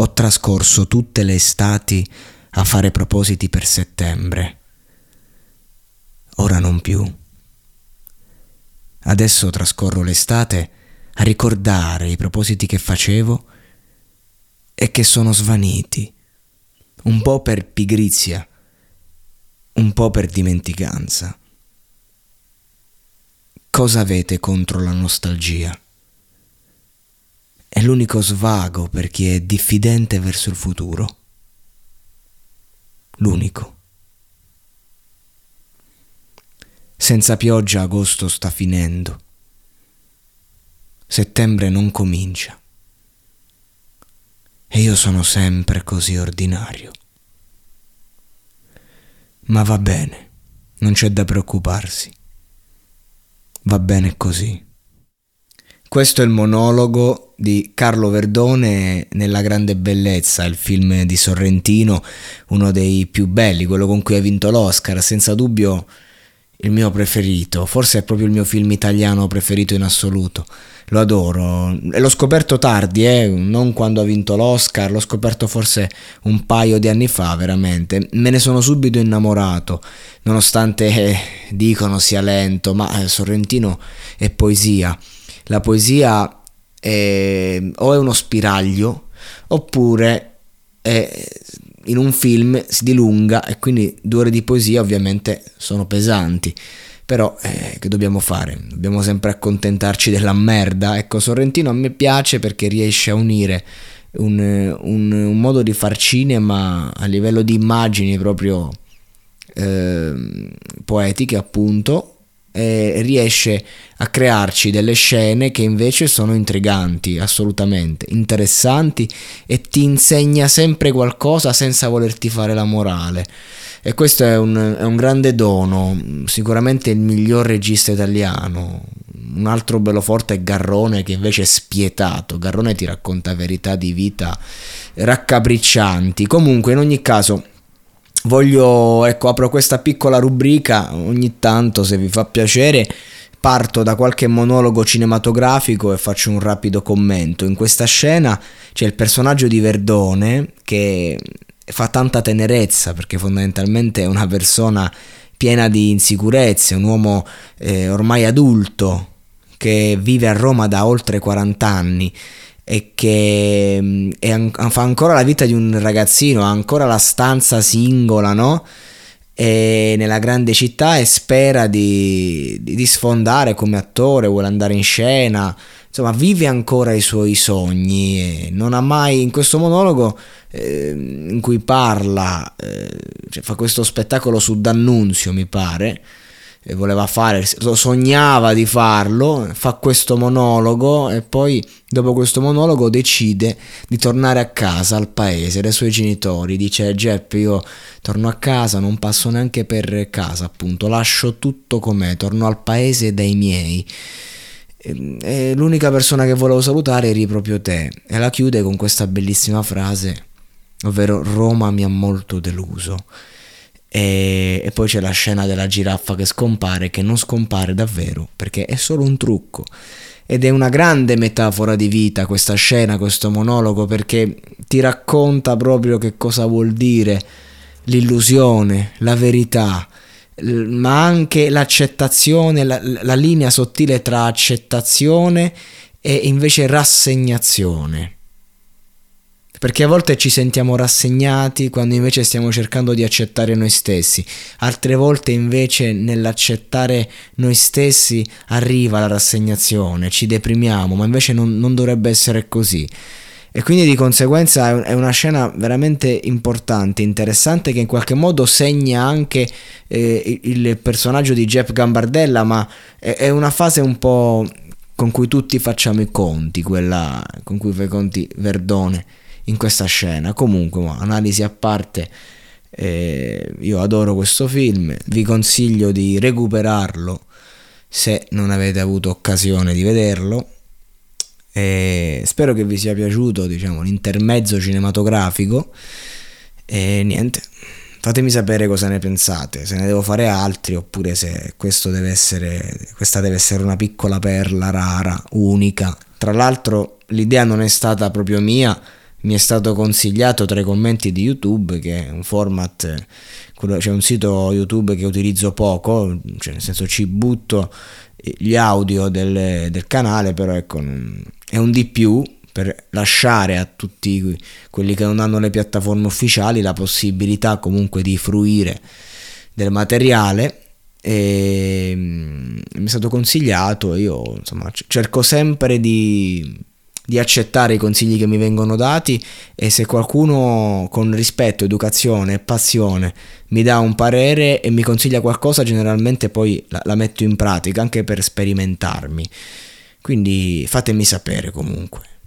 ho trascorso tutte le estati a fare propositi per settembre. Ora non più. Adesso trascorro l'estate a ricordare i propositi che facevo e che sono svaniti, un po' per pigrizia, un po' per dimenticanza. Cosa avete contro la nostalgia? È l'unico svago per chi è diffidente verso il futuro. L'unico. Senza pioggia agosto sta finendo. Settembre non comincia. E io sono sempre così ordinario. Ma va bene, non c'è da preoccuparsi. Va bene così. Questo è il monologo di Carlo Verdone nella grande bellezza, il film di Sorrentino, uno dei più belli, quello con cui ha vinto l'Oscar, senza dubbio il mio preferito, forse è proprio il mio film italiano preferito in assoluto. Lo adoro l'ho scoperto tardi, eh? non quando ha vinto l'Oscar, l'ho scoperto forse un paio di anni fa, veramente. Me ne sono subito innamorato, nonostante eh, dicono sia lento, ma eh, Sorrentino è poesia. La poesia è, o è uno spiraglio oppure è in un film si dilunga e quindi due ore di poesia ovviamente sono pesanti. Però eh, che dobbiamo fare? Dobbiamo sempre accontentarci della merda. Ecco, Sorrentino a me piace perché riesce a unire un, un, un modo di far cinema a livello di immagini proprio eh, poetiche, appunto, e riesce a crearci delle scene che invece sono intriganti, assolutamente, interessanti e ti insegna sempre qualcosa senza volerti fare la morale. E questo è un, è un grande dono, sicuramente il miglior regista italiano. Un altro bello forte è Garrone che invece è spietato. Garrone ti racconta verità di vita raccapriccianti. Comunque, in ogni caso, voglio, ecco, apro questa piccola rubrica ogni tanto, se vi fa piacere, parto da qualche monologo cinematografico e faccio un rapido commento. In questa scena c'è il personaggio di Verdone che fa tanta tenerezza perché fondamentalmente è una persona piena di insicurezze, un uomo eh, ormai adulto che vive a Roma da oltre 40 anni e che mm, è, fa ancora la vita di un ragazzino, ha ancora la stanza singola, no? E nella grande città e spera di, di, di sfondare come attore, vuole andare in scena, insomma vive ancora i suoi sogni e non ha mai in questo monologo eh, in cui parla, eh, cioè fa questo spettacolo su D'Annunzio mi pare, e voleva fare, sognava di farlo, fa questo monologo e poi dopo questo monologo decide di tornare a casa, al paese, dai suoi genitori, dice Jeppe io torno a casa, non passo neanche per casa appunto, lascio tutto com'è, torno al paese dai miei. E l'unica persona che volevo salutare eri proprio te e la chiude con questa bellissima frase, ovvero Roma mi ha molto deluso. E, e, poi c'è la scena della giraffa che scompare, che non scompare davvero, perché è solo un trucco. Ed è una grande metafora di vita questa scena, questo monologo, perché ti racconta proprio che cosa vuol dire l'illusione, la verità, ma anche l'accettazione, la, la linea sottile tra accettazione e invece rassegnazione perché a volte ci sentiamo rassegnati quando invece stiamo cercando di accettare noi stessi, altre volte invece nell'accettare noi stessi arriva la rassegnazione, ci deprimiamo, ma invece non, non dovrebbe essere così. E quindi di conseguenza è una scena veramente importante, interessante, che in qualche modo segna anche eh, il personaggio di Jeff Gambardella, ma è, una fase un po' con cui tutti facciamo i conti, quella con cui fa i conti Verdone in questa scena. Comunque, analisi a parte, eh, io adoro questo film, vi consiglio di recuperarlo se non avete avuto occasione di vederlo. E spero che vi sia piaciuto diciamo, l'intermezzo cinematografico e niente fatemi sapere cosa ne pensate se ne devo fare altri oppure se deve essere, questa deve essere una piccola perla rara unica tra l'altro l'idea non è stata proprio mia mi è stato consigliato tra i commenti di YouTube, che è un format, c'è un sito YouTube che utilizzo poco, cioè nel senso ci butto gli audio del, del canale, però ecco, è un di più per lasciare a tutti quelli che non hanno le piattaforme ufficiali la possibilità comunque di fruire del materiale. E mm, mi è stato consigliato io insomma cerco sempre di di accettare i consigli che mi vengono dati e se qualcuno con rispetto, educazione e passione mi dà un parere e mi consiglia qualcosa, generalmente poi la, la metto in pratica anche per sperimentarmi. Quindi fatemi sapere comunque.